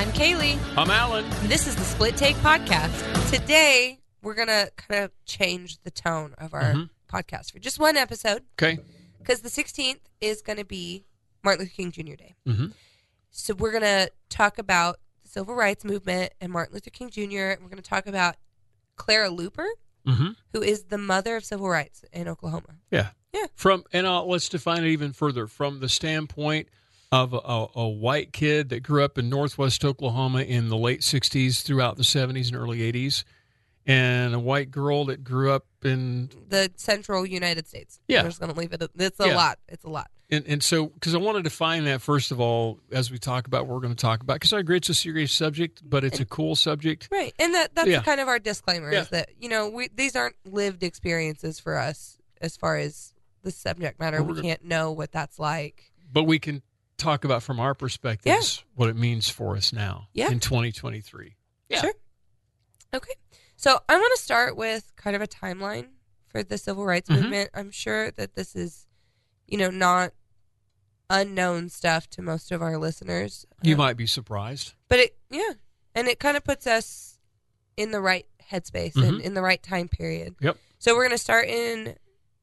I'm Kaylee. I'm Alan. This is the Split Take Podcast. Today, we're going to kind of change the tone of our Mm-hmm. podcast for just one episode Okay. because the 16th is going to be Martin Luther King Jr. Day. Mhm. So, we're going to talk about the civil rights movement and Martin Luther King Jr. We're going to talk about Clara Luper, Mm-hmm. who is the mother of civil rights in Oklahoma. Yeah. Yeah. From and uh, let's define it even further from the standpoint of a, a, white kid that grew up in Northwest Oklahoma in the late '60s, throughout the '70s and early '80s, and a white girl that grew up in The central United States. Yeah. I'm just going to leave it. at- It's a Yeah. lot. It's a lot. and, and so because I want to define that first of all as we talk about what we're going to talk about because I agree it's a serious subject, but it's a cool subject. Right, and that that's Yeah. kind of our disclaimer Yeah. is that you know we these aren't lived experiences for us as far as the subject matter. Well, we can't know what that's like. But we can talk about from our perspectives what it means for us now Yeah. in 2023. Yeah. Sure. Okay, so I want to start with kind of a timeline for the civil rights Mhm. movement. I'm sure that this is, you know, not unknown stuff to most of our listeners. You Um, might be surprised. but it yeah and it kind of puts us in the right headspace and Mhm. in the right time period Yep. so we're going to start in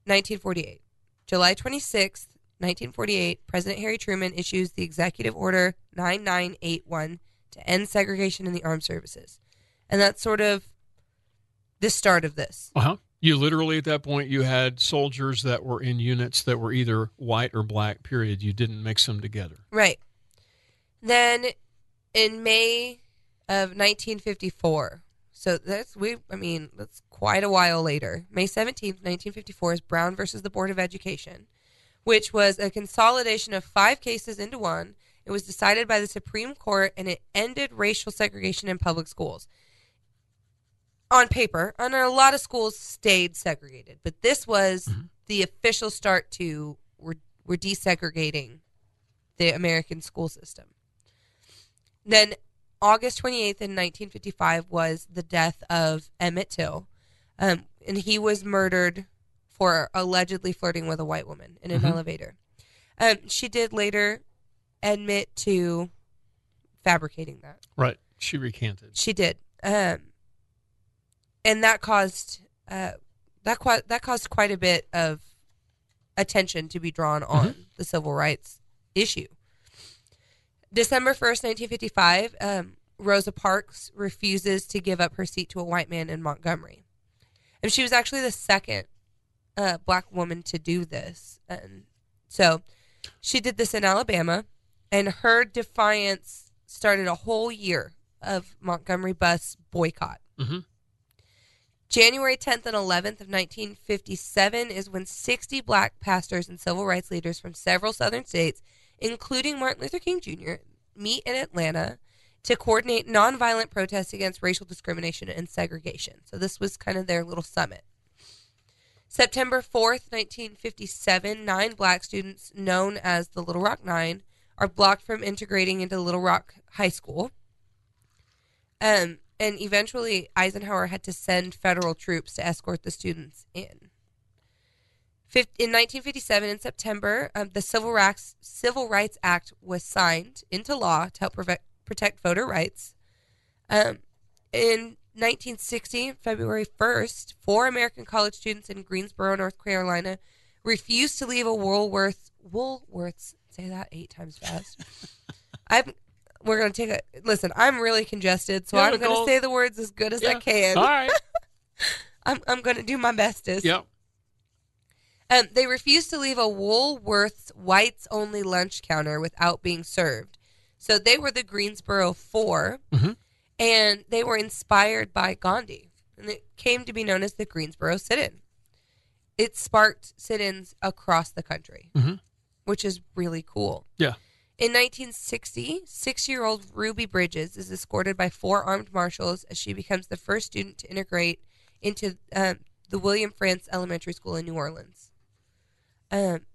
1948 july 26th 1948 president harry truman issues the executive order 9981 to end segregation in the armed services and that's sort of the start of this Uh huh. You literally at that point you had soldiers that were in units that were either white or black. Period. You didn't mix them together. right then in may of 1954 so that's we i mean that's quite a while later may 17th 1954 is brown versus the board of education which was a consolidation of five cases into one. It was decided by the supreme court and it ended racial segregation in public schools. On paper and a lot of schools stayed segregated but this was the official start to we're, we're desegregating the american school system. Then August 28th in 1955 was the death of Emmett Till. Um, and he was murdered for allegedly flirting with a white woman in an Mhm. elevator. Um, she did later admit to fabricating that. Right. She recanted. She did. Um, and that caused uh, that qua- that caused quite a bit of attention to be drawn on the civil rights issue. December 1st, 1955, um, Rosa Parks refuses to give up her seat to a white man in Montgomery. And she was actually the second uh, black woman to do this. And so she did this in Alabama, and her defiance started a whole year of Montgomery bus boycott. Mhm. January 10th and 11th of 1957 is when 60 black pastors and civil rights leaders from several southern states, including Martin Luther King Jr., meet in Atlanta to coordinate nonviolent protests against racial discrimination and segregation. So this was kind of their little summit. September 4th, 1957, nine black students known as the Little Rock Nine are blocked from integrating into Little Rock High School. Um, and eventually, Eisenhower had to send federal troops to escort the students in. In 1957, in September, um, the Civil Rights, Civil Rights Act was signed into law to help protect voter rights. Um, in 1960, February 1st, four American college students in Greensboro, North Carolina, refused to leave a Woolworth Woolworths. Say that eight times fast. I'm. We're gonna take a listen. I'm really congested, so Yeah, I'm gonna say the words as good as I can. All right. I'm I'm gonna do my bestest. yep. Um, they refused to leave a Woolworths whites only lunch counter without being served. So they were the Greensboro 4 Mhm. And they were inspired by Gandhi, and it came to be known as the Greensboro Sit-in. It sparked sit-ins across the country, Mhm. which is really cool. Yeah. In 1960, six-year-old Ruby Bridges is escorted by four armed marshals as she becomes the first student to integrate into um, the William Frantz Elementary School in New Orleans. Um,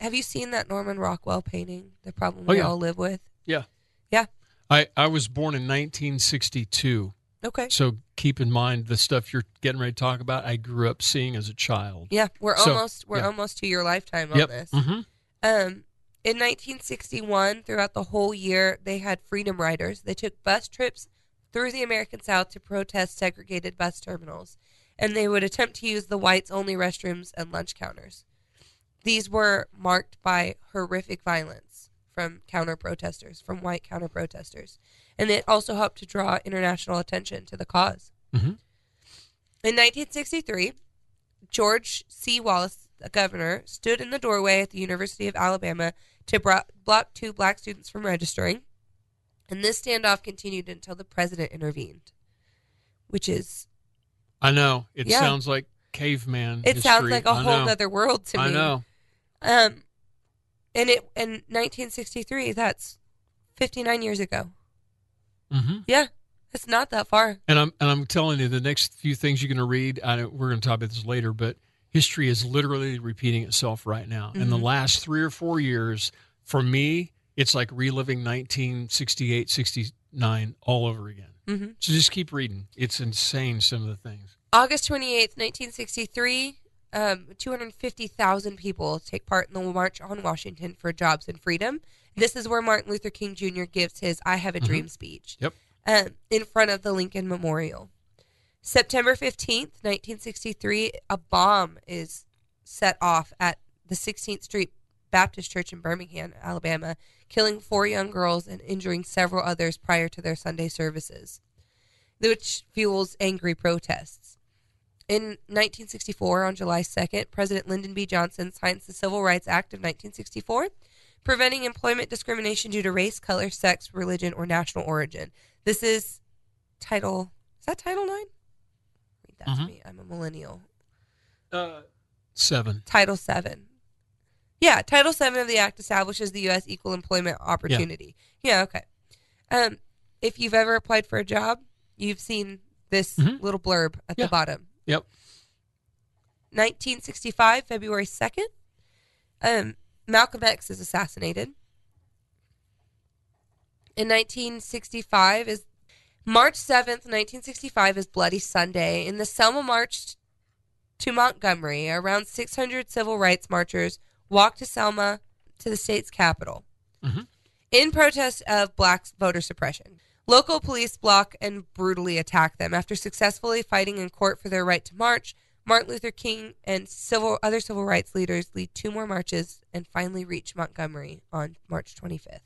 have you seen that Norman Rockwell painting, "The Problem Oh, We yeah. All Live With"? Yeah. I, I was born in 1962. Okay. So keep in mind the stuff you're getting ready to talk about, I grew up seeing as a child. Yeah, we're So, almost we're yeah. almost to your lifetime on yep. this. hmm Um, In 1961, throughout the whole year, they had Freedom Riders. They took bus trips through the American South to protest segregated bus terminals, and they would attempt to use the whites only restrooms and lunch counters. These were marked by horrific violence from counter protesters, from white counter protesters, and it also helped to draw international attention to the cause. Mhm. In 1963, George C. Wallace, the governor, stood in the doorway at the University of Alabama to bro- block two black students from registering, and this standoff continued until the president intervened, which is I know. It Yeah. sounds like caveman. it sounds like a I whole know. other world to me. I know. Um, and it in 1963, that's 59 years ago. hmm Yeah, it's not that far. And I'm and I'm telling you, the next few things you're going to read, I know we're going to talk about this later, but history is literally repeating itself right now. In the Mhm. last three or four years, for me, it's like reliving 1968, 69 all over again. hmm So just keep reading. It's insane. Some of the things. August 28th, 1963, um, 250,000 people take part in the March on Washington for Jobs and Freedom. This is where Martin Luther King Jr. gives his I Have a Mhm. Dream speech Yep. um, in front of the Lincoln Memorial. September 15th, 1963, a bomb is set off at the 16th Street Baptist Church in Birmingham, Alabama, killing four young girls and injuring several others prior to their Sunday services, which fuels angry protests. In 1964, on July 2nd, President Lyndon B. Johnson signs the Civil Rights Act of 1964, preventing employment discrimination due to race, color, sex, religion, or national origin. This is Title. Is that Title Nine? Read that to Mhm. me. I'm a millennial. Uh, seven. Title Seven. Yeah, Title Seven of the Act establishes the U.S. Equal Employment Opportunity. Yeah. yeah okay. Um, if you've ever applied for a job, you've seen this Mhm. little blurb at Yeah. the bottom. Yep. 1965, February 2nd, um, Malcolm X is assassinated. In 1965 is March 7th, 1965 is Bloody Sunday. In the Selma March to Montgomery, around 600 civil rights marchers walked to Selma to the state's capital Mhm. in protest of black voter suppression. Local police block and brutally attack them. After successfully fighting in court for their right to march, Martin Luther King and civil other civil rights leaders lead two more marches and finally reach Montgomery on March 25th.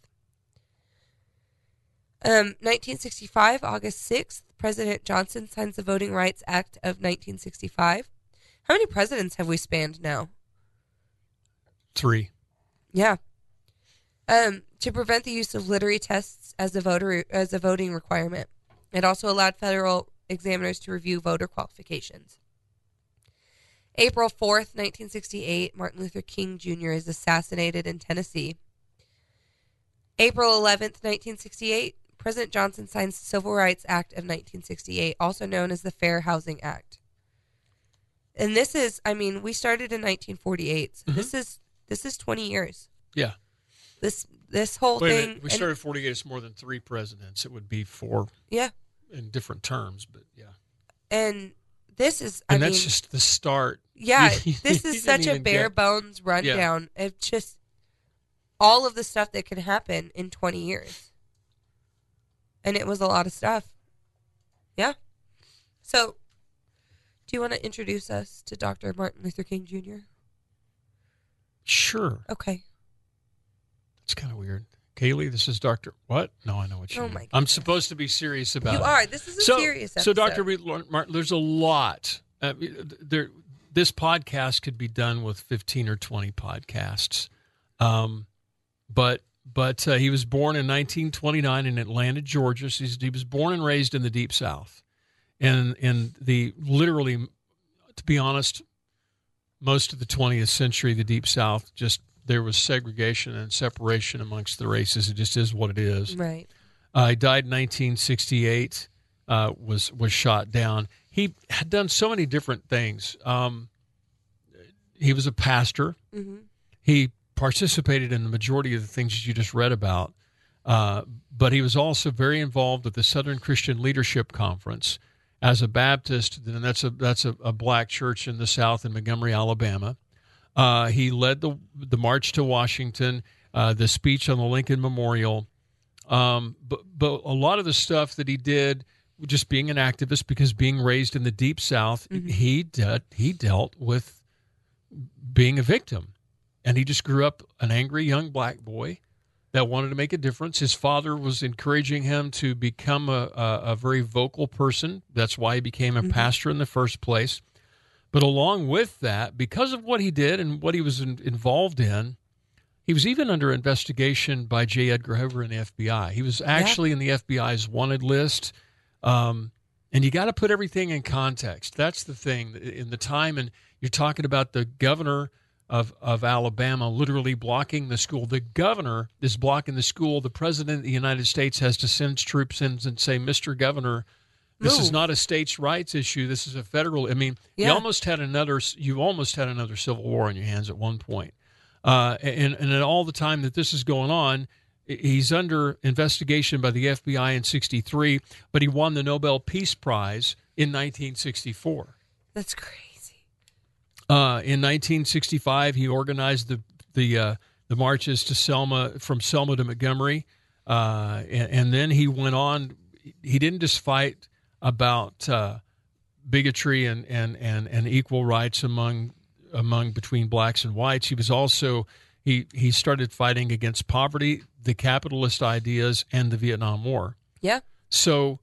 Um, 1965, August 6th, President Johnson signs the Voting Rights Act of 1965. How many presidents have we spanned now? Three. Yeah. Um, to prevent the use of literary tests as a voter as a voting requirement. It also allowed federal examiners to review voter qualifications. April 4th, 1968, Martin Luther King Jr. is assassinated in Tennessee. April 11th, 1968, President Johnson signs the Civil Rights Act of 1968, also known as the Fair Housing Act. And this is, I mean, we started in 1948. So Mhm. This is this is 20 years. Yeah. This this whole Wait thing. minute. We and- started 48. It's more than three presidents. It would be four yeah, in different terms, but yeah. and this is. And I that's mean, just the start. yeah, this is such a bare get- bones rundown of just all of the stuff that can happen in 20 years, and it was a lot of stuff. Yeah. So, do you want to introduce us to Dr. Martin Luther King Jr.? Sure. Okay. It's kind of weird. Kaylee, this is Dr. What? No, I know what you Oh mean. my I'm supposed to be serious about You it. are. This is a so, serious episode. So, Dr. Reed Martin, there's a lot. Uh, there, this podcast could be done with 15 or 20 podcasts. Um, but but uh, he was born in 1929 in Atlanta, Georgia. So he was born and raised in the Deep South, and and the literally, to be honest, most of the 20th century, the Deep South just there was segregation and separation amongst the races. It just is what it is. Right. Uh, he died in 1968. Uh, was was shot down. He had done so many different things. Um, he was a pastor. hmm He participated in the majority of the things that you just read about. Uh, but he was also very involved with the Southern Christian Leadership Conference as a Baptist. And that's a that's a, a black church in the South in Montgomery, Alabama. Uh, he led the the march to Washington. uh, the speech on the Lincoln Memorial. Um, but but a lot of the stuff that he did, just being an activist, because being raised in the deep South, he de- he dealt with being a victim, and he just grew up an angry young black boy that wanted to make a difference. His father was encouraging him to become a, a, a very vocal person. That's why he became a pastor in the first place. But along with that, because of what he did and what he was in, involved in, he was even under investigation by J. Edgar Hoover and the FBI. He was actually in the FBI's wanted list. Um, and you got to put everything in context. That's the thing. In the time, and you're talking about the governor of, of Alabama literally blocking the school. The governor is blocking the school. The president of the United States has to send troops in and say, Mr. Governor, this is not a states' rights issue. This is a federal. I mean, you almost had another. You almost had another civil war on your hands at one point. Uh, and and all the time that this is going on, he's under investigation by the FBI in '63, but he won the Nobel Peace Prize in 1964. That's crazy. Uh, in 1965, he organized the the uh, the marches to Selma from Selma to Montgomery, uh, and, and then he went on. He didn't just fight about uh, bigotry and, and, and, and equal rights among among between blacks and whites. He was also he he started fighting against poverty, the capitalist ideas, and the Vietnam War. Yeah. So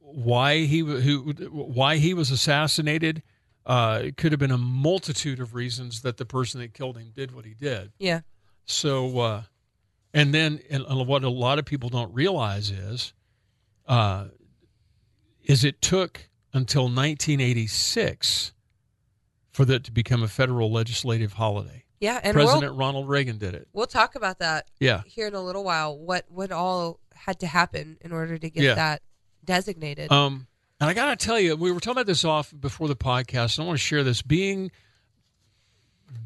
why he who why he was assassinated uh, it could have been a multitude of reasons that the person that killed him did what he did. Yeah. So uh, and then and what a lot of people don't realize is uh, is it took until 1986 for that to become a federal legislative holiday. Yeah. And we'll, President Ronald Reagan did it. we'll talk about that Yeah. here in a little while. What what all had to happen in order to get Yeah. that designated? Um, and I got to tell you, we were talking about this off before the podcast. And I want to share this. Being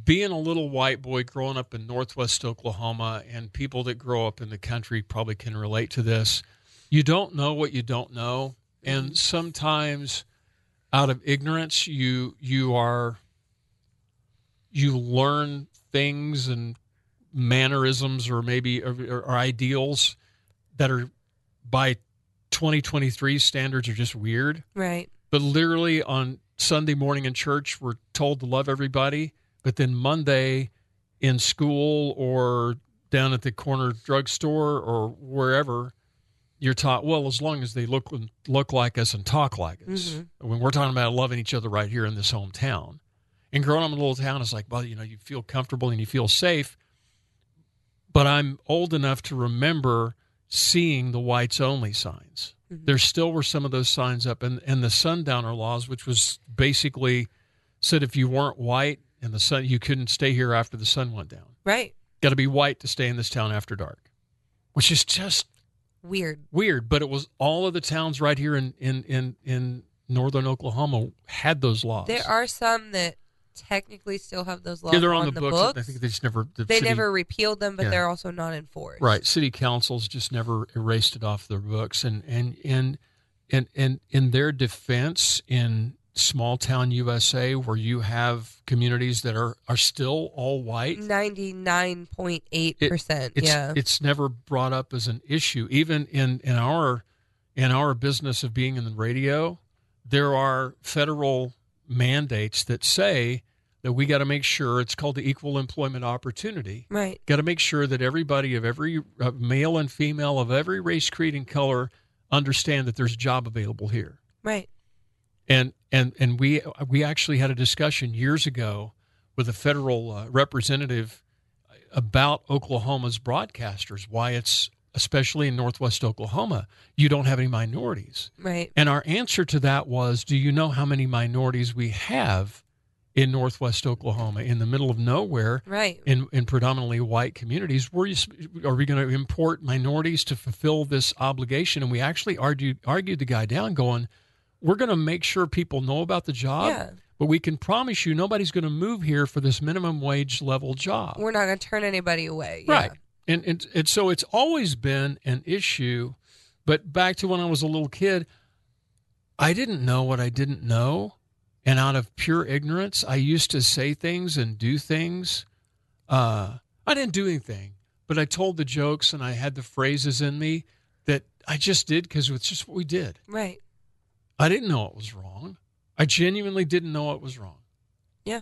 being a little white boy growing up in Northwest Oklahoma, and people that grow up in the country probably can relate to this. You don't know what you don't know, and sometimes, out of ignorance, you you are you learn things and mannerisms, or maybe or, or ideals that are by 2023 standards are just weird. right. But literally on Sunday morning in church, we're told to love everybody. But then Monday in school or down at the corner drugstore or wherever, you're taught, well, as long as they look look like us and talk like us. Mhm. When we're talking about loving each other right here in this hometown. And growing up in a little town is like, well, you know, you feel comfortable and you feel safe. But I'm old enough to remember seeing the whites only signs. Mhm. There still were some of those signs up, and, and the sundowner laws, which was basically said if you weren't white and the sun, you couldn't stay here after the sun went down. Right. Got to be white to stay in this town after dark, which is just Weird. weird. But it was all of the towns right here in in in, in northern Oklahoma had those laws. There are some that technically still have those laws yeah, they're on, on the, books. I think they just never. The they city- never repealed them, but Yeah. they're also not enforced. Right. City councils just never erased it off their books. And and and and, and in their defense, in small town USA, where you have communities that are are still all white, Ninety nine point eight percent. it's Yeah. it's never brought up as an issue. Even in in our in our business of being in the radio, there are federal mandates that say that we got to make sure it's called the equal employment opportunity right. got to make sure that everybody of every uh, male and female of every race, creed, and color understand that there's a job available here. Right. And and and we we actually had a discussion years ago with a federal uh, representative about Oklahoma's broadcasters, why it's especially in Northwest Oklahoma, you don't have any minorities. Right. And our answer to that was, do you know how many minorities we have in Northwest Oklahoma in the middle of nowhere? Right. in, in predominantly white communities, were you, are we going to import minorities to fulfill this obligation? And we actually argued argued the guy down, going, "We're going to make sure people know about the job, Yeah. but we can promise you nobody's going to move here for this minimum wage level job." We're not going to turn anybody away. Yeah. Right. And, and and so it's always been an issue. But back to when I was a little kid, I didn't know what I didn't know. And out of pure ignorance, I used to say things and do things. Uh, I didn't do anything, but I told the jokes and I had the phrases in me that I just did because it's just what we did. Right. I didn't know it was wrong. I genuinely didn't know it was wrong. Yeah.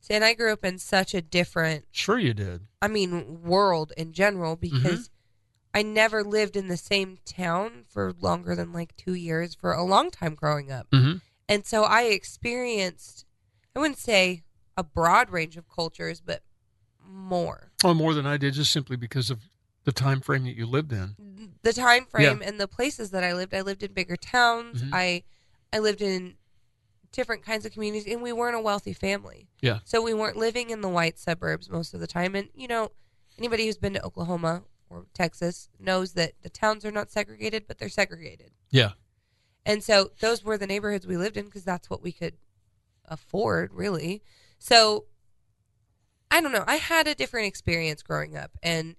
See, and I grew up in such a different, Sure, you did. I mean, world in general because I never lived in the same town for longer than like two years for a long time growing up. Mm-hmm. And so I experienced, I wouldn't say a broad range of cultures, but more. Oh, more than I did, just simply because of the time frame that you lived in. The time frame and the places that I lived, I lived in bigger towns. Mhm. I I lived in different kinds of communities and we weren't a wealthy family. Yeah. So we weren't living in the white suburbs most of the time. And you know, anybody who's been to Oklahoma or Texas knows that the towns are not segregated, but they're segregated. Yeah. And so those were the neighborhoods we lived in because that's what we could afford, really. So I don't know. I had a different experience growing up. And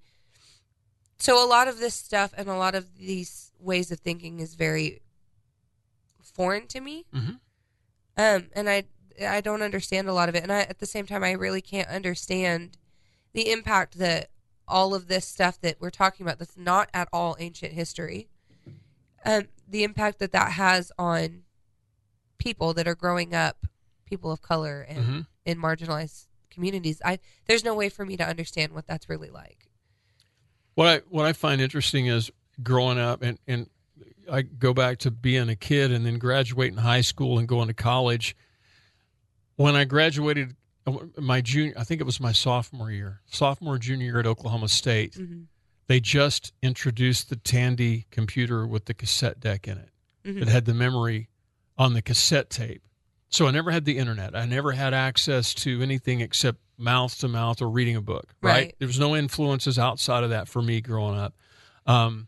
so a lot of this stuff and a lot of these ways of thinking is very foreign to me. Mhm. Um, and I, I don't understand a lot of it. And I, at the same time, I really can't understand the impact that all of this stuff that we're talking about that's not at all ancient history um, the impact that that has on people that are growing up, people of color and Mhm. in marginalized communities. I there's no way for me to understand what that's really like. What I what I find interesting is growing up, and and I go back to being a kid and then graduating high school and going to college. When I graduated, my junior, I think it was my sophomore year, sophomore junior year at Oklahoma State. Mm-hmm. They just introduced the Tandy computer with the cassette deck in it. Mhm. It had the memory on the cassette tape. So I never had the internet. I never had access to anything except mouth to mouth or reading a book. Right? Right. There was no influences outside of that for me growing up. Um,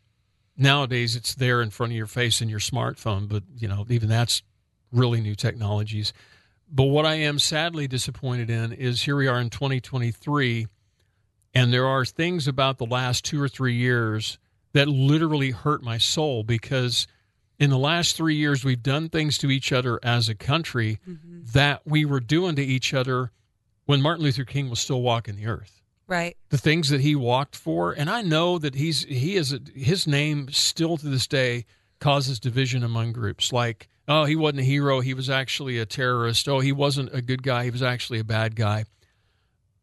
nowadays, it's there in front of your face in your smartphone, but you know even that's really new technologies. But what I am sadly disappointed in is here we are in 2023, and there are things about the last two or three years that literally hurt my soul because in the last three years we've done things to each other as a country Mm-hmm. that we were doing to each other when Martin Luther King was still walking the earth. Right. The things that he walked for, and I know that he's he is a, his name still to this day causes division among groups. Like, oh, he wasn't a hero; he was actually a terrorist. Oh, he wasn't a good guy; he was actually a bad guy.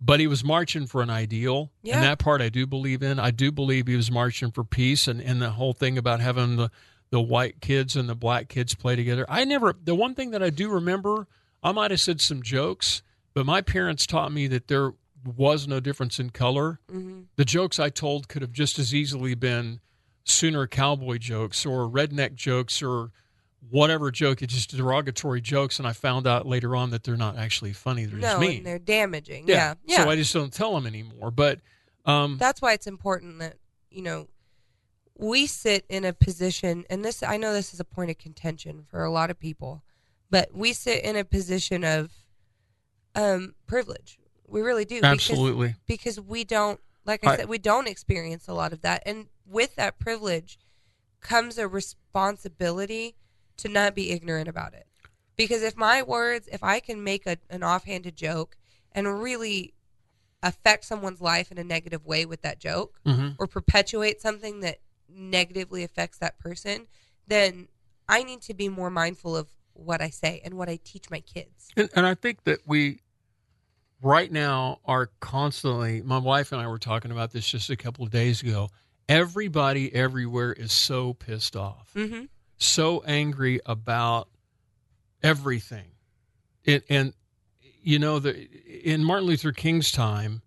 But he was marching for an ideal, Yeah. and that part I do believe in. I do believe he was marching for peace, and and the whole thing about having the the white kids and the black kids play together. I never. The one thing that I do remember, I might have said some jokes, but my parents taught me that there was no difference in color. Mm-hmm. The jokes I told could have just as easily been Sooner cowboy jokes or redneck jokes or whatever joke. It's just derogatory jokes, and I found out later on that they're not actually funny. They're No, just mean. and they're damaging. Yeah. Yeah. So I just don't tell them anymore. But um, That's why it's important that, you know, we sit in a position and this I know this is a point of contention for a lot of people, but we sit in a position of um privilege. We really do. absolutely. because we don't like I, I- said we don't experience a lot of that and with that privilege comes a responsibility to not be ignorant about it because if my words if i can make a, an offhanded joke and really affect someone's life in a negative way with that joke hmm or perpetuate something that negatively affects that person then i need to be more mindful of what i say and what i teach my kids And, and I think that we, right now, are constantly. My wife and I were talking about this just a couple of days ago. Everybody everywhere is so pissed off, mm-hmm. so angry about everything. It, and, you know, the, in Martin Luther King's time,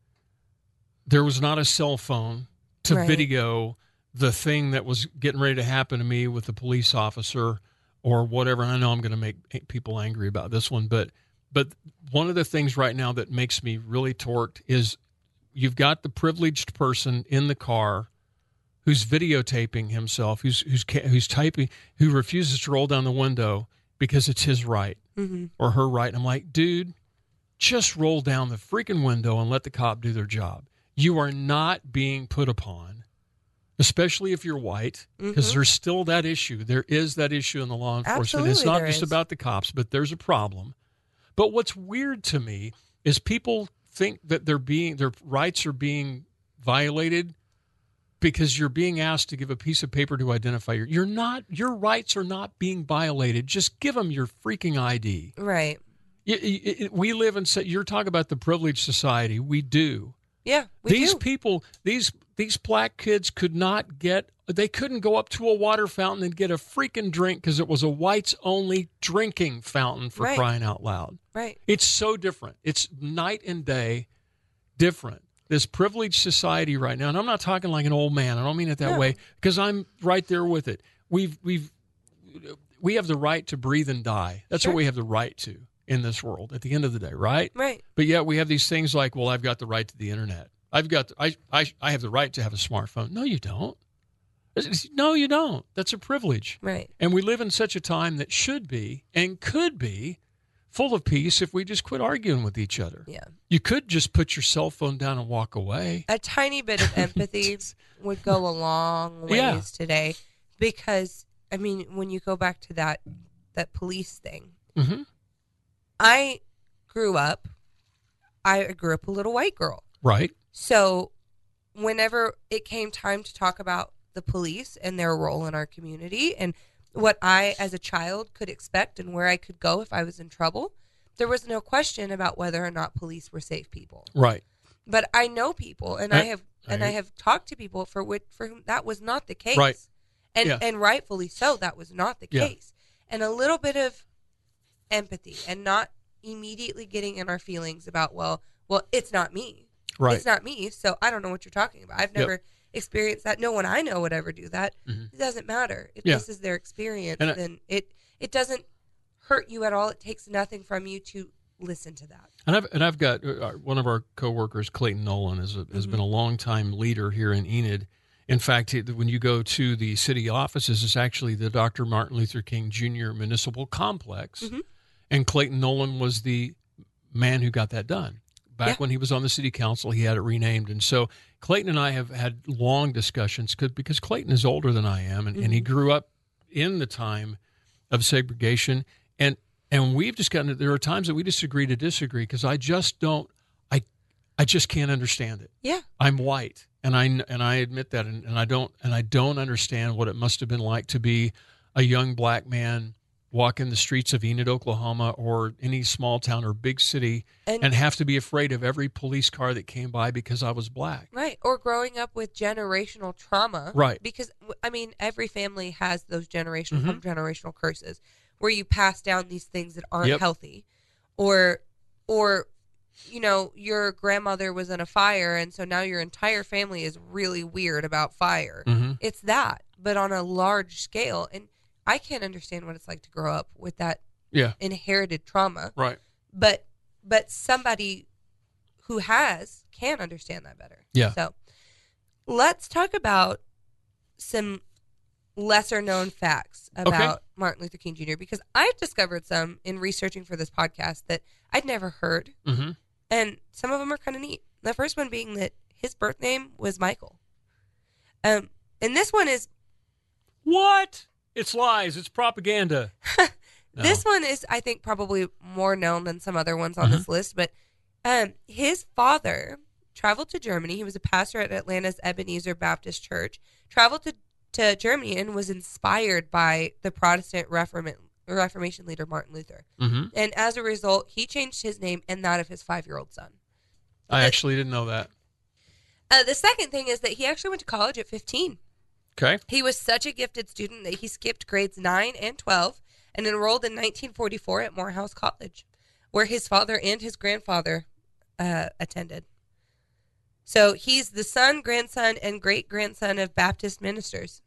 there was not a cell phone to Right. video the thing that was getting ready to happen to me with the police officer or whatever. And I know I'm going to make people angry about this one, but but one of the things right now that makes me really torqued is you've got the privileged person in the car who's videotaping himself, who's who's who's typing, who refuses to roll down the window because it's his right Mm-hmm. or her right. And I'm like, dude, just roll down the freaking window and let the cop do their job. You are not being put upon, especially if you're white, because Mhm. there's still that issue. There is that issue in the law enforcement. it's not just is. about the cops, but there's a problem. But what's weird to me is people think that they're being their rights are being violated because you're being asked to give a piece of paper to identify your you're not your rights are not being violated just give them your freaking id Right. Y- y- y- we live in you're talking about the privileged society we do Yeah. We these do. people these these black kids could not get they couldn't go up to a water fountain and get a freaking drink because it was a whites only drinking fountain for Right. crying out loud right. it's so different. It's night and day different. This privileged society right now, and I'm not talking like an old man. I don't mean it that No. way because I'm right there with it. We've we've we have the right to breathe and die. That's Sure. what we have the right to in this world. At the end of the day, right? Right. But yet we have these things like, well, I've got the right to the internet. I've got I I I have the right to have a smartphone. No, you don't. No, you don't. That's a privilege. Right. And we live in such a time that should be and could be full of peace if we just quit arguing with each other. Yeah. You could just put your cell phone down and walk away. A tiny bit of empathy would go a long ways Yeah. today because I mean when you go back to that that police thing. hmm I grew up I grew up a little white girl. Right? So whenever it came time to talk about the police and their role in our community and what I as a child could expect and where I could go if I was in trouble, there was no question about whether or not police were safe people. Right. But I know people and I, I- have I and I have talked to people for which for whom that was not the case. Right. And Yeah. and rightfully so that was not the Yeah. case. And a little bit of empathy and not immediately getting in our feelings about well, well it's not me. Right. It's not me, so I don't know what you're talking about. I've Yep. never experienced that. No one I know would ever do that. Mhm. It doesn't matter. If Yeah. this is their experience, And I- then it it doesn't hurt you at all. It takes nothing from you to listen to that. And I've and I've got uh, one of our coworkers, Clayton Nolan, is a, has been a long time leader here in Enid. In fact, when you go to the city offices, it's actually the Dr. Martin Luther King Jr. Municipal Complex, Mhm. and Clayton Nolan was the man who got that done. Back Yeah. when he was on the city council, he had it renamed, and so Clayton and I have had long discussions 'cause- because Clayton is older than I am, and, and he mm-hmm. grew up in the time of segregation, and and we've just gotten. There are times that we disagree to disagree because I just don't. I I just can't understand it. Yeah. I'm white, and I and I admit that, and, and I don't and I don't understand what it must have been like to be a young black man walking the streets of Enid, Oklahoma, or any small town or big city, And, and have to be afraid of every police car that came by because I was black. right, or growing up with generational trauma. Right. Because I mean, every family has those generational Mhm. generational curses where you pass down these things that aren't Yep. healthy, or or you know your grandmother was in a fire and so now your entire family is really weird about fire. Mm-hmm. It's that, but on a large scale. And I can't understand what it's like to grow up with that Yeah. inherited trauma. Right. But but somebody who has can understand that better. Yeah. So let's talk about some lesser known facts about Martin Luther King Jr. because I've discovered some in researching for this podcast that I'd never heard. Mm-hmm. And some of them are kind of neat. The first one being that his birth name was Michael. Um, and this one is What? It's lies. It's propaganda. No. This one is, I think, probably more known than some other ones on Mm-hmm. this list. But um, his father traveled to Germany. He was a pastor at Atlanta's Ebenezer Baptist Church. Traveled to, to Germany and was inspired by the Protestant Reform- Reformation leader Martin Luther. Mm-hmm. And as a result, he changed his name and that of his five year old son. I actually didn't know that. Uh, the second thing is that he actually went to college at 15. Okay. He was such a gifted student that he skipped grades 9 and 12 and enrolled in 1944 at Morehouse College, where his father and his grandfather uh, attended. So he's the son, grandson, and great grandson of Baptist ministers.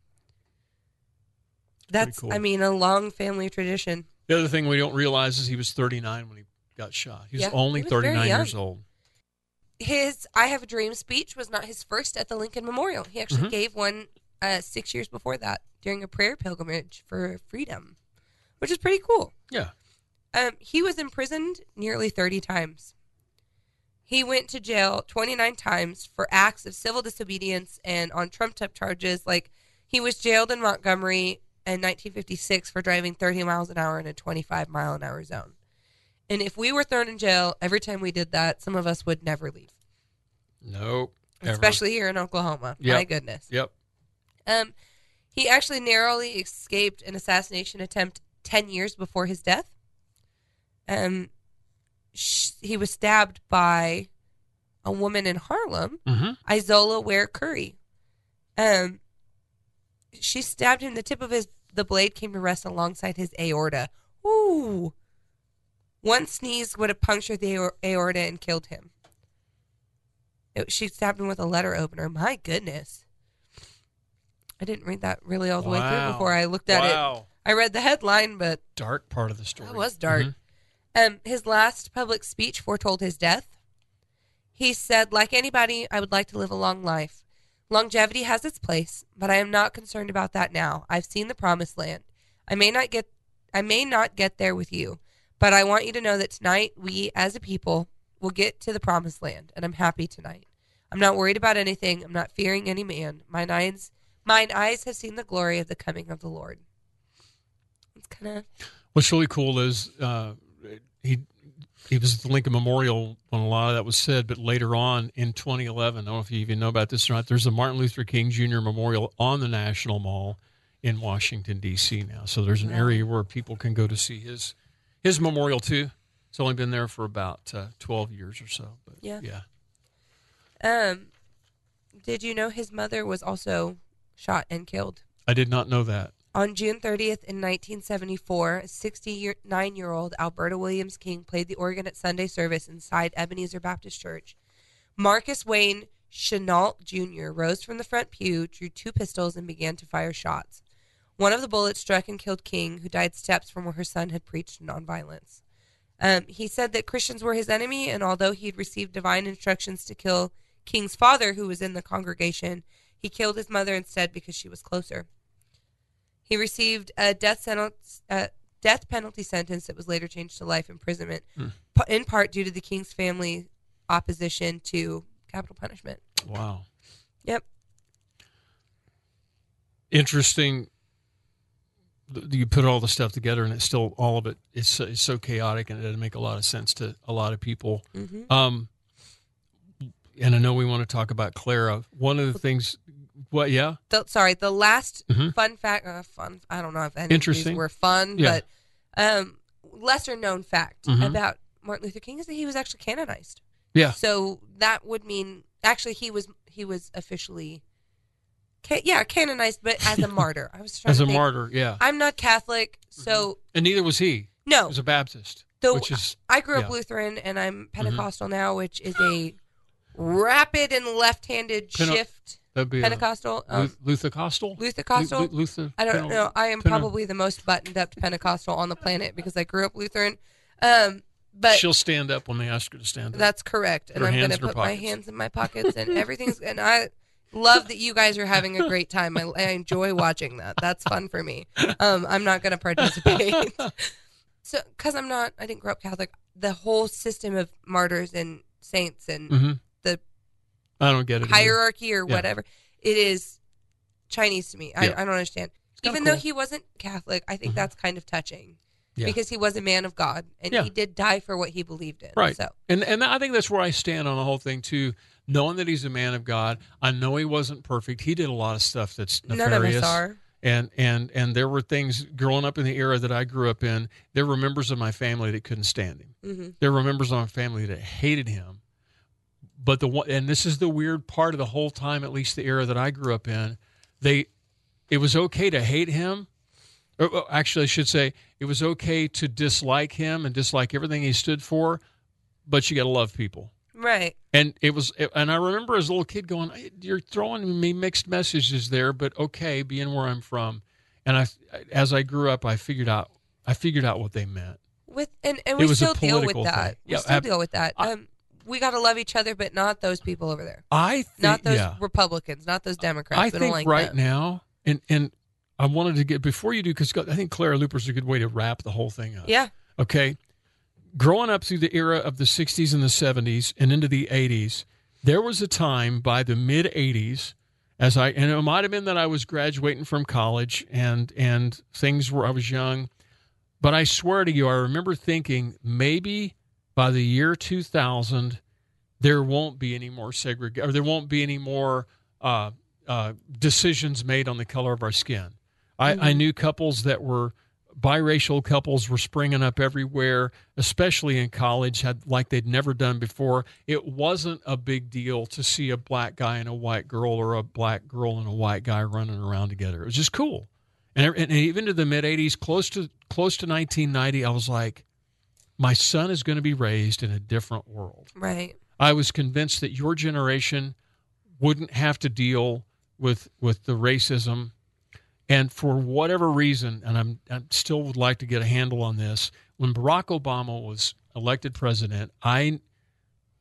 That's, cool. I mean, a long family tradition. The other thing we don't realize is he was 39 when he got shot. He was Yeah, only he was 39 years old. His I Have a Dream speech was not his first at the Lincoln Memorial. He actually Mhm. gave one uh, six years before that during a prayer pilgrimage for freedom, which is pretty cool. Yeah. Um, he was imprisoned nearly 30 times. He went to jail 29 times for acts of civil disobedience and on trumped up charges. Like he was jailed in Montgomery in 1956 for driving 30 miles an hour in a 25 mile an hour zone. And if we were thrown in jail every time we did that, some of us would never leave. Nope. Ever. especially here in Oklahoma. Yep. My goodness. Yep. Um, he actually narrowly escaped an assassination attempt ten years before his death. Um, sh- he was stabbed by a woman in Harlem, hmm Izola Ware Curry. Um, she stabbed him. The tip of his the blade came to rest alongside his aorta. Ooh! One sneeze would have punctured the aor- aorta and killed him. It, she stabbed him with a letter opener. My goodness! I didn't read that really all the way through before I looked at it. I read the headline, but Dark part of the story. that was dark. Mhm. Um, his last public speech foretold his death. He said, "Like anybody, I would like to live a long life. Longevity has its place, but I am not concerned about that now. I've seen the promised land. I may not get, I may not get there with you, but I want you to know that tonight we, as a people, will get to the promised land, and I'm happy tonight. I'm not worried about anything. I'm not fearing any man. Mine eyes, mine eyes have seen the glory of the coming of the Lord." It's kind of What's really cool is uh, he he was at the Lincoln Memorial when a lot of that was said, but later on in 2011, I don't know if you even know about this or not. There's a Martin Luther King Jr. Memorial on the National Mall in Washington D.C. now, so there's an area where people can go to see his his memorial too. It's only been there for about uh, 12 years or so, but Yeah. yeah. Um, did you know his mother was also shot and killed? I did not know that. On June 30th in 1974, 69 year old Alberta Williams King played the organ at Sunday service inside Ebenezer Baptist Church. Marcus Wayne Chenault Jr. rose from the front pew, drew two pistols, and began to fire shots. One of the bullets struck and killed King, who died steps from where her son had preached nonviolence. Um, he said that Christians were his enemy, and although he had received divine instructions to kill King's father, who was in the congregation, he killed his mother instead because she was closer. He received a death sentence, uh, death penalty sentence that was later changed to life imprisonment, pa- in part due to the King's family opposition to capital punishment. Wow. Yep. Interesting. You put all the stuff together, and it's still all of it. It's so, it's so chaotic, and it doesn't make a lot of sense to a lot of people. hmm Um, and I know we want to talk about Clara. One of the things, what? Yeah, The, sorry, the last Mhm. fun fact, uh, fun. I don't know if any of these were fun, Yeah. but um, lesser known fact Mhm. about Martin Luther King is that he was actually canonized. yeah. So that would mean actually he was he was officially, ca- yeah, canonized, but as a martyr. I was trying As a think. martyr, yeah. I'm not Catholic, so And neither was he. He no. was a Baptist, which is I grew up yeah. Mm-hmm. Lutheran and I'm Pentecostal now, which is a rapid and left-handed Pente- shift. That'd be Pentecostal, a, um, Luther Costal. Luther Costal. Luther. I don't know. I am Pente- probably the most buttoned up Pentecostal on the planet because I grew up Lutheran. Um, but She'll stand up when they ask her to stand up. that's correct, and Her I'm going to put my hands in my pockets and everything's. And I love that you guys are having a great time. I, I enjoy watching that. That's fun for me. Um, I'm not going to participate. so, because I'm not, I didn't grow up Catholic. The whole system of martyrs and saints and hmm the I don't get it. either. hierarchy or Yeah. whatever, it is Chinese to me. I, Yeah. I don't understand. Even though he wasn't Catholic, I think Mhm. that's kind of touching Yeah. because he was a man of God and he did die for what he believed in. Right. So, And and I think that's where I stand on the whole thing too. Knowing that he's a man of God, I know he wasn't perfect. He did a lot of stuff that's nefarious. none of us are. And and and there were things growing up in the era that I grew up in. There were members of my family that couldn't stand him. hmm There were members of my family that hated him. But the one, and this is the weird part of the whole time, at least the era that I grew up in, they, it was okay to hate him. Or, or actually, I should say it was okay to dislike him and dislike everything he stood for, but you got to love people. Right. And it was, and I remember as a little kid going, "You're throwing me mixed messages there, but okay, being where I'm from." And I, as I grew up, I figured out, I figured out what they meant. With and, and we still deal with that. thing. We Yeah, still ab- deal with that. I- um, we got to love each other, but not those people over there. I think, Not those yeah, Republicans. Not those Democrats. I think like right them. now, and and I wanted to get before you do because I think Clara Luper's a good way to wrap the whole thing up. Yeah. Okay. Growing up through the era of the 60s and the 70s and into the 80s, there was a time by the mid 80s as I and it might have been that I was graduating from college and and things were I was young, but I swear to you I remember thinking maybe by the year 2000 there won't be any more segregation, or there won't be any more uh, uh, decisions made on the color of our skin. I, I knew couples that were biracial couples were springing up everywhere, especially in college, had like they'd never done before. It wasn't a big deal to see a black guy and a white girl, or a black girl and a white guy running around together. It was just cool. And, and even to the mid '80s, close to close to 1990, I was like, my son is going to be raised in a different world. Right. I was convinced that your generation wouldn't have to deal with with the racism and for whatever reason and I'm I still would like to get a handle on this when Barack Obama was elected president I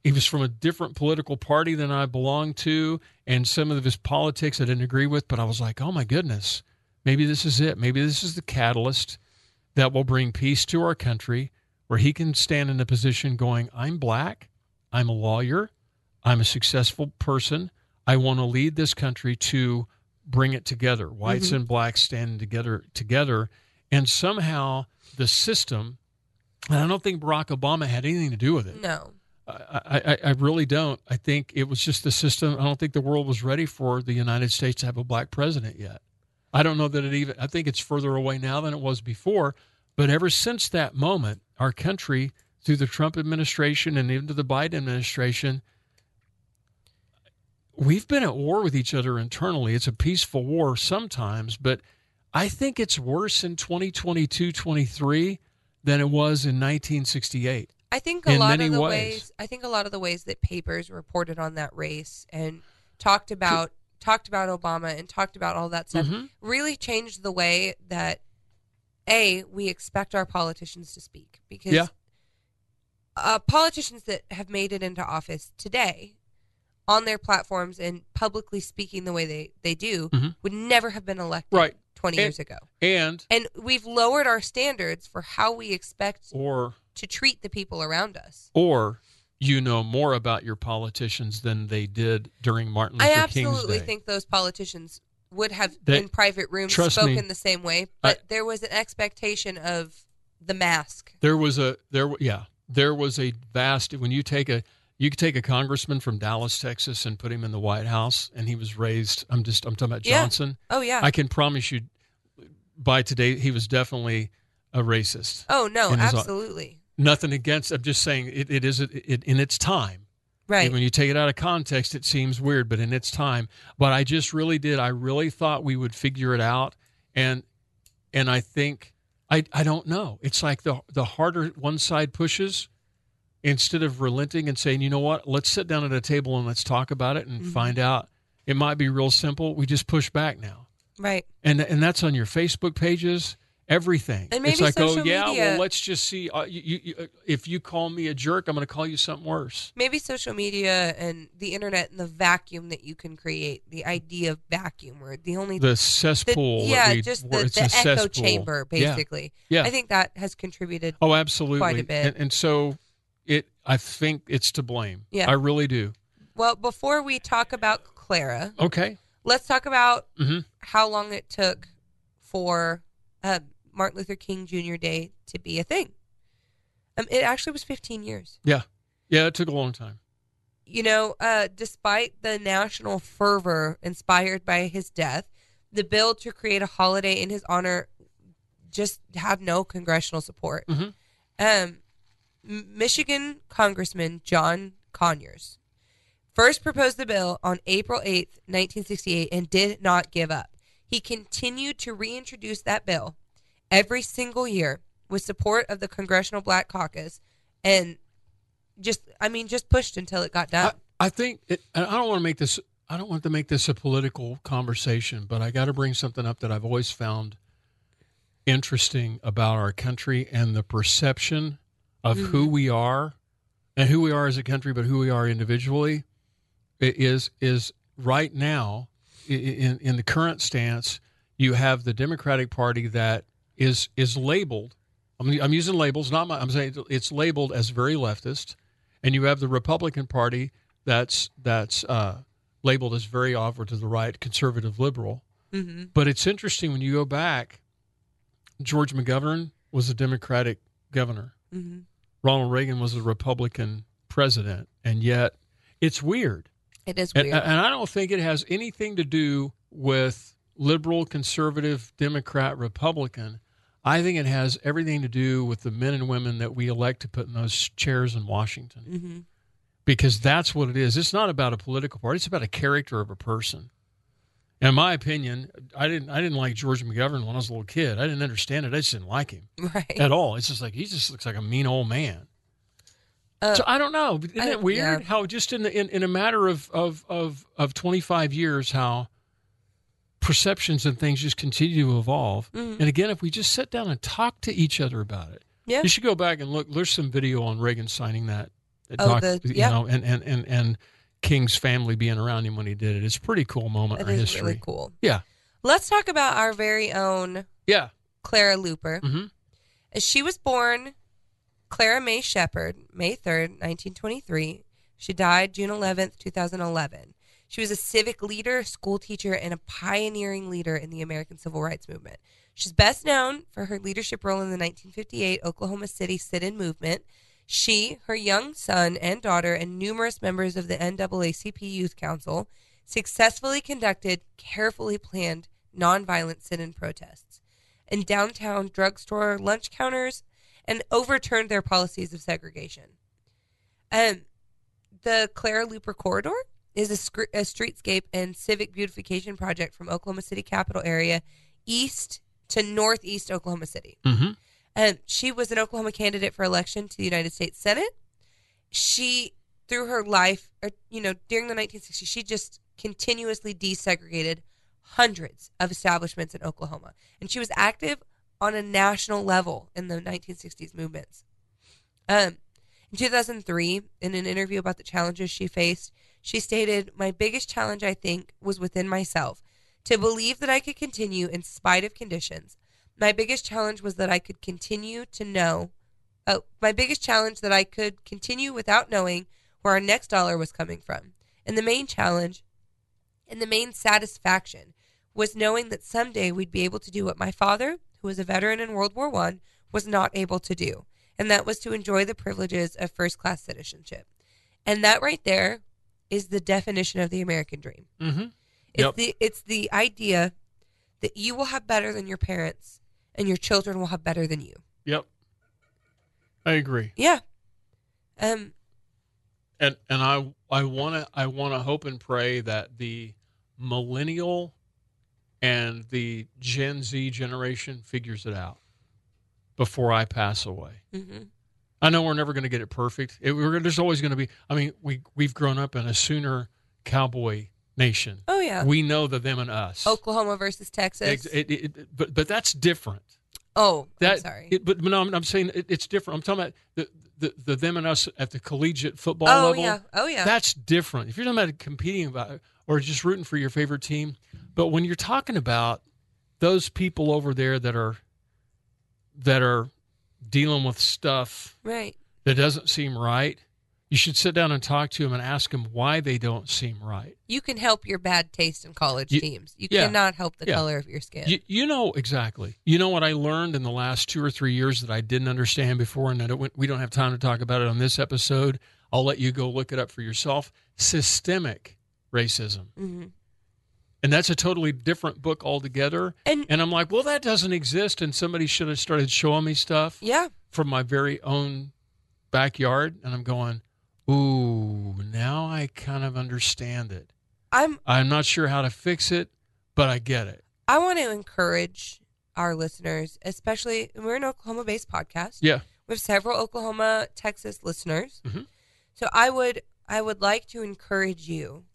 he was from a different political party than I belonged to and some of his politics I didn't agree with but I was like oh my goodness maybe this is it maybe this is the catalyst that will bring peace to our country where he can stand in a position going I'm black I'm a lawyer I'm a successful person. I want to lead this country to bring it together, whites mm-hmm. and blacks standing together together, and somehow the system. And I don't think Barack Obama had anything to do with it. No. I, I, I really don't. I think it was just the system. I don't think the world was ready for the United States to have a black president yet. I don't know that it even. I think it's further away now than it was before. But ever since that moment, our country, through the Trump administration and even to the Biden administration, we've been at war with each other internally. It's a peaceful war sometimes, but I think it's worse in 2022 23 than it was in 1968. I think a lot of the ways. ways. I think a lot of the ways that papers reported on that race and talked about talked about Obama and talked about all that stuff Mhm. really changed the way that a we expect our politicians to speak because Yeah. uh, politicians that have made it into office today on their platforms and publicly speaking the way they, they do Mhm. would never have been elected Right. 20 And- years ago. And, And we've lowered our standards for how we expect or, to treat the people around us. or you know more about your politicians than they did during Martin I Luther absolutely King's day. think those politicians would have They- in private rooms trust me, spoken the same way, but there was an expectation of the mask. there was a there yeah there was a vast when you take a you could take a congressman from Dallas Texas and put him in the White House and he was raised I'm just I'm talking about Yeah. Johnson Oh yeah. I can promise you by today he was definitely a racist oh no, in his- absolutely. nothing against I'm just saying it, it is it, it, in its time Right. when you take it out of context it seems weird but in its time but I just really did. I really thought we would figure it out and and I think I I don't know. It's like the the harder one side pushes instead of relenting and saying you know what? Let's sit down at a table and let's talk about it and Mm-hmm. find out. It might be real simple. We just push back now. Right. and and that's on your Facebook pages, everything. And it's maybe like, oh yeah, media- well let's just see. Uh, you, you, uh, if you call me a jerk, I'm going to call you something worse. Maybe social media and the internet and the vacuum that you can create, the idea of vacuum, where the only The the- cesspool. that yeah, we- just the, the echo cesspool. chamber, basically. Yeah. I think that has contributed. Oh, absolutely. quite a bit. And, and so it, I think it's to blame. Yeah. I really do. Well, before we talk about Clara, Okay. let's talk about hmm how long it took for uh, Martin Luther King Jr. Day to be a thing. Um, it actually was 15 years. Yeah. Yeah. It took a long time. You know, uh, despite the national fervor inspired by his death, the bill to create a holiday in his honor just had no congressional support. Mhm. Um, Michigan Congressman John Conyers first proposed the bill on April 8th, 1968, and did not give up. He continued to reintroduce that bill every single year with support of the Congressional Black Caucus and just, I mean, just pushed until it got done. I, I think it, and I don't want to make this. I don't want to make this a political conversation, but I got to bring something up that I've always found interesting about our country and the perception of who mm-hmm. we are and who we are as a country, but who we are individually is is right now in in the current stance. You have the Democratic Party that is is labeled. I'm, I'm using labels, not my. I'm saying it's labeled as very leftist, and you have the Republican Party that's that's uh, labeled as very over to the right, conservative liberal. mm-hmm. But it's interesting when you go back. George McGovern was a Democratic governor. Mm-hmm. Ronald Reagan was a Republican president, and yet It's weird. It is And, weird. and I don't think it has anything to do with liberal, conservative, Democrat, Republican. I think it has everything to do with the men and women that we elect to put in those chairs in Washington. hmm Because that's what it is. It's not about a political party, it's about a character of a person. In my opinion, I didn't I didn't like George McGovern when I was a little kid. I didn't understand it. I just didn't like him Right. at all. It's just like he just looks like a mean old man. Uh, so I don't know. Isn't I- it weird yeah. how just in, the, in in a matter of of of of twenty five years how perceptions and things just continue to evolve. Mhm. And again, if we just sit down and talk to each other about it, Yeah. you should go back and look. There's some video on Reagan signing that. that Oh, doc- the- you yeah. know, and, and and and King's family being around him when he did it. It's a pretty cool moment That in is history. really cool. Yeah, Let's talk about our very own yeah. Clara Luper. hmm As she was born, Clara May Shepard, May 3rd, 1923. She died June 11th, 2011. She was a civic leader, school teacher, and a pioneering leader in the American Civil Rights Movement. She's best known for her leadership role in the 1958 Oklahoma City sit in movement. She, her young son and daughter, and numerous members of the NAACP Youth Council successfully conducted carefully planned nonviolent sit in protests in downtown drugstore lunch counters and overturned their policies of segregation. Um, the Clara Luper Corridor is a, scr- a streetscape and civic beautification project from Oklahoma City capital area east to northeast Oklahoma City. hmm Um, she was an Oklahoma candidate for election to the United States Senate. She, through her life, or you know, during the 1960s, she just continuously desegregated hundreds of establishments in Oklahoma, and she was active on a national level in the 1960s movements. Um, in 2003, in an interview about the challenges she faced, she stated, "My biggest challenge, I think, was within myself." To believe that I could continue in spite of conditions, my biggest challenge was that I could continue to know. Oh, my biggest challenge that I could continue without knowing where our next dollar was coming from. And the main challenge and the main satisfaction was knowing that someday we'd be able to do what my father, who was a veteran in World War One, was not able to do. And that was to enjoy the privileges of first class citizenship. And that right there is the definition of the American dream. hmm It's Yep. the it's the idea that you will have better than your parents and your children will have better than you. Yep. I agree. Yeah. Um and and I I want to I want to hope and pray that the millennial and the Gen Z generation figures it out before I pass away. mhm. I know we're never going to get it perfect. It, we're, there's always going to be. I mean, we we've grown up in a Sooner cowboy nation. Oh yeah. We know the them and us. Oklahoma versus Texas. It- it- it- but but that's different. oh, That I'm sorry. but, but no, I'm, I'm saying it, it's different. I'm talking about the, the the them and us at the collegiate football oh level. yeah. Oh yeah. That's different. If you're talking about competing about or just rooting for your favorite team, but when you're talking about those people over there that are that are dealing with stuff right. that doesn't seem right, you should sit down and talk to them and ask them why they don't seem right. You can help your bad taste in college You- teams. You yeah. cannot help the Yeah. color of your skin. You, you know exactly. You know what I learned in the last two or three years that I didn't understand before, and I don't, we don't have time to talk about it on this episode. I'll let you go look it up for yourself. Systemic racism. hmm and that's a totally different book altogether. And And I'm like, well, that doesn't exist. And somebody should have started showing me stuff yeah, from my very own backyard. And I'm going, ooh, now I kind of understand it. I'm I'm not sure how to fix it, but I get it. I want to encourage our listeners, especially we're an Oklahoma based podcast. Yeah. We have several Oklahoma, Texas listeners. Mhm. So I would I would like to encourage you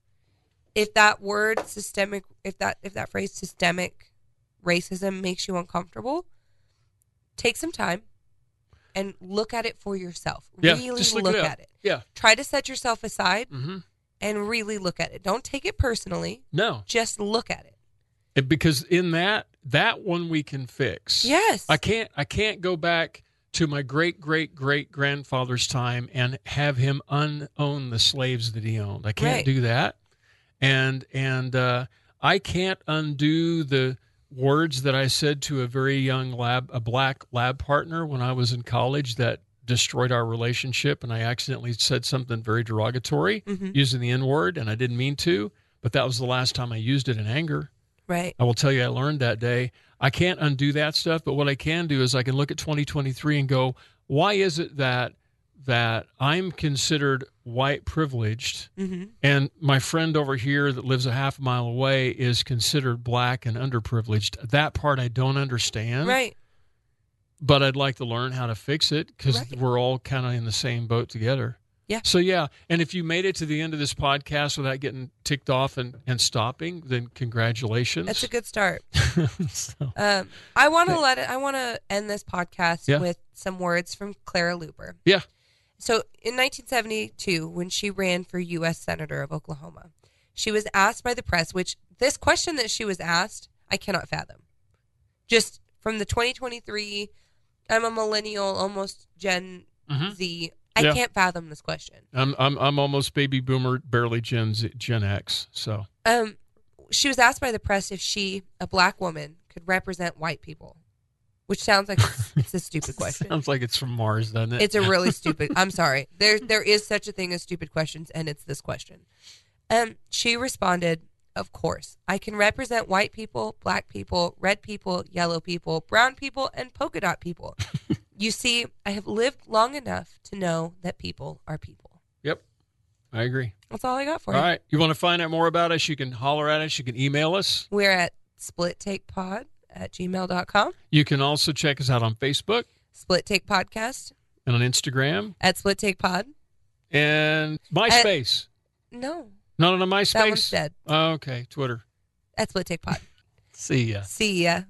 if that word systemic if that if that phrase systemic racism makes you uncomfortable, take some time and look at it for yourself. Yeah. really just look, look, it at it. Yeah. Try to set yourself aside hmm and really look at it. Don't take it personally. No, Just look at it. It- because in that that one we can fix. Yes. I can't I can't go back to my great great great grandfather's time and have him unown the slaves that he owned. I can't Right. do that. And and uh, I can't undo the words that I said to a very young lab a black lab partner when I was in college that destroyed our relationship and I accidentally said something very derogatory Mhm. using the N word and I didn't mean to, but that was the last time I used it in anger. Right. I will tell you, I learned that day. I can't undo that stuff, but what I can do is I can look at 2023 and go, why is it that that I'm considered white privileged hmm and my friend over here that lives a half mile away is considered black and underprivileged? That part I don't understand, Right. but I'd like to learn how to fix it because Right. we're all kind of in the same boat together. Yeah. So yeah, and if you made it to the end of this podcast without getting ticked off and, and stopping, then congratulations. That's a good start. So- Um, I want to let it. I want to end this podcast Yeah. with some words from Clara Luper. Yeah. So in 1972, when she ran for U.S. Senator of Oklahoma, she was asked by the press, which this question that she was asked, I cannot fathom. Just from the 2023, I'm a millennial, almost Gen Mhm. Z. I Yeah. can't fathom this question. I'm I'm I'm almost baby boomer, barely Gen Z, Gen X. So Um, she was asked by the press if she, a black woman, could represent white people, which sounds like it's, it's a stupid question. sounds like it's from Mars, doesn't it? It's a really stupid. I'm sorry. There there is such a thing as stupid questions, and it's this question. Um, she responded, "Of course, I can represent white people, black people, red people, yellow people, brown people, and polka dot people. you see, I have lived long enough to know that people are people. yep, I agree. That's all I got for you. All right, you want to find out more about us? You can holler at us. You can email us. We're at splittakepod at gmail.com, You can also check us out on Facebook Split Take Podcast and on Instagram at Split Take Pod. and MySpace. No, Not on a that one's MySpace. dead. Oh, okay, Twitter. At Split Take Pod. See ya. See ya.